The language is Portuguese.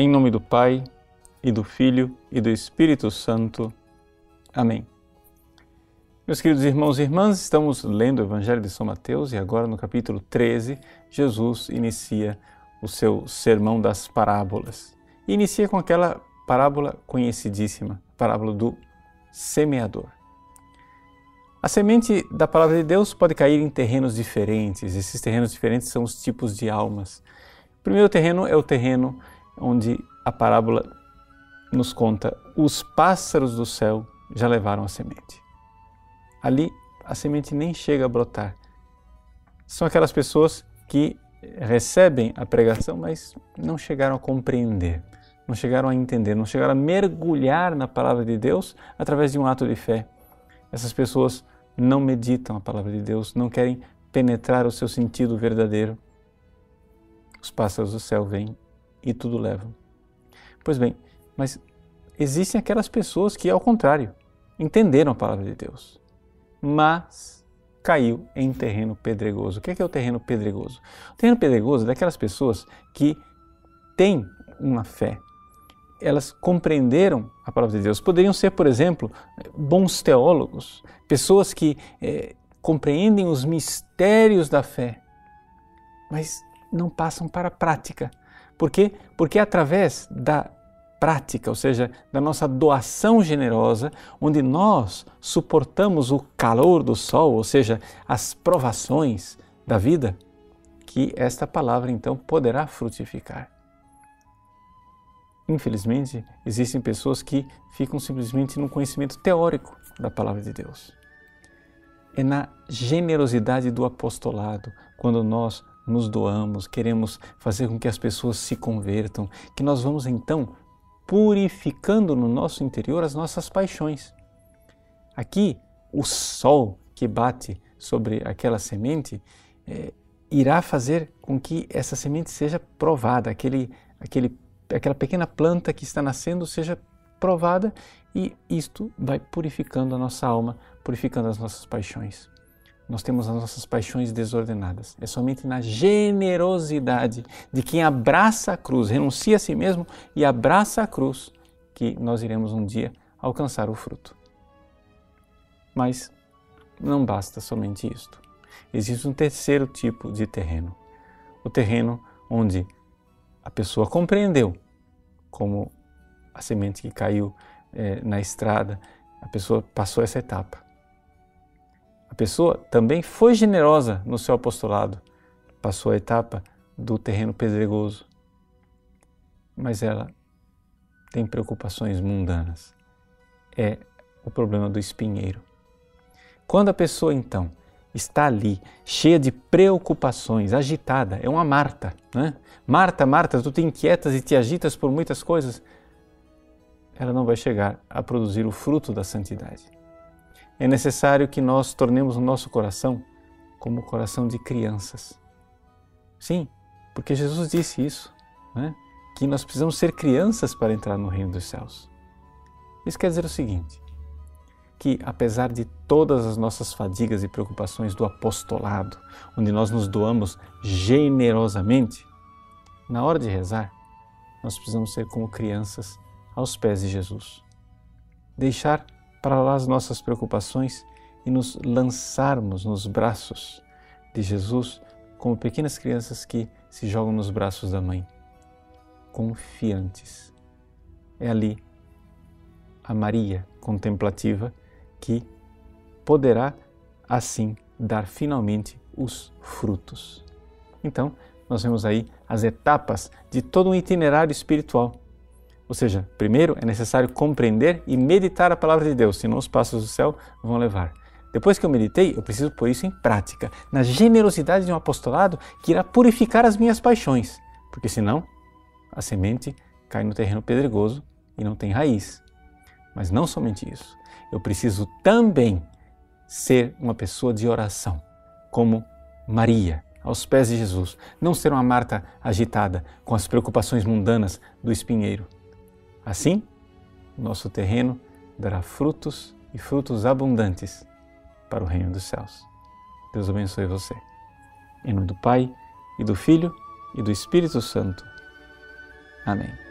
Em nome do Pai, e do Filho, e do Espírito Santo. Amém. Meus queridos irmãos e irmãs, estamos lendo o Evangelho de São Mateus e agora no capítulo 13, Jesus inicia o seu sermão das parábolas. E inicia com aquela parábola conhecidíssima, a parábola do semeador. A semente da palavra de Deus pode cair em terrenos diferentes. Esses terrenos diferentes são os tipos de almas. O primeiro terreno é o terreno onde a parábola nos conta: os pássaros do céu já levaram a semente. Ali a semente nem chega a brotar. São aquelas pessoas que recebem a pregação, mas não chegaram a compreender, não chegaram a entender, não chegaram a mergulhar na palavra de Deus através de um ato de fé. Essas pessoas não meditam a palavra de Deus, não querem penetrar o seu sentido verdadeiro. Os pássaros do céu vêm e tudo levam. Pois bem, mas existem aquelas pessoas que, ao contrário, entenderam a palavra de Deus, mas caiu em terreno pedregoso. O que é, que é o terreno pedregoso? O terreno pedregoso é daquelas pessoas que têm uma fé, elas compreenderam a palavra de Deus. Poderiam ser, por exemplo, bons teólogos, pessoas que é, compreendem os mistérios da fé, mas não passam para a prática. Por quê? Porque através da prática, ou seja, da nossa doação generosa, onde nós suportamos o calor do sol, ou seja, as provações da vida, que esta palavra então poderá frutificar. Infelizmente, existem pessoas que ficam simplesmente no conhecimento teórico da palavra de Deus. É na generosidade do apostolado, quando nós nos doamos, queremos fazer com que as pessoas se convertam, que nós vamos então purificando no nosso interior as nossas paixões. Aqui, o sol que bate sobre aquela semente é, irá fazer com que essa semente seja provada, aquele, aquele aquela pequena planta que está nascendo seja provada e isto vai purificando a nossa alma, purificando as nossas paixões. Nós temos as nossas paixões desordenadas. É somente na generosidade de quem abraça a cruz, renuncia a si mesmo e abraça a cruz, que nós iremos um dia alcançar o fruto. Mas não basta somente isto. Existe um terceiro tipo de terreno. O terreno onde a pessoa compreendeu como a semente que caiu é, na estrada, a pessoa passou essa etapa. Pessoa também foi generosa no seu apostolado, passou a etapa do terreno pedregoso, mas ela tem preocupações mundanas. É o problema do espinheiro. Quando a pessoa então está ali, cheia de preocupações, agitada. É uma Marta. Né? Marta, Marta, tu te inquietas e te agitas por muitas coisas. Ela não vai chegar a produzir o fruto da santidade. É necessário que nós tornemos o nosso coração como o coração de crianças. Sim, porque Jesus disse isso, né? que nós precisamos ser crianças para entrar no reino dos céus. Isso quer dizer o seguinte: que, apesar de todas as nossas fadigas e preocupações do apostolado, onde nós nos doamos generosamente, na hora de rezar, nós precisamos ser como crianças aos pés de Jesus. Deixar para lá as nossas preocupações e nos lançarmos nos braços de Jesus como pequenas crianças que se jogam nos braços da mãe, confiantes. É ali a Maria contemplativa que poderá assim dar finalmente os frutos. Então, nós vemos aí as etapas de todo um itinerário espiritual. Ou seja, primeiro é necessário compreender e meditar a palavra de Deus, senão os passos do céu vão levar. Depois que eu meditei, eu preciso pôr isso em prática, na generosidade de um apostolado que irá purificar as minhas paixões, porque senão a semente cai no terreno pedregoso e não tem raiz. Mas não somente isso, eu preciso também ser uma pessoa de oração, como Maria, aos pés de Jesus. Não ser uma Marta agitada com as preocupações mundanas do espinheiro. Assim, nosso terreno dará frutos e frutos abundantes para o reino dos céus. Deus abençoe você. Em nome do Pai, e do Filho, e do Espírito Santo. Amém.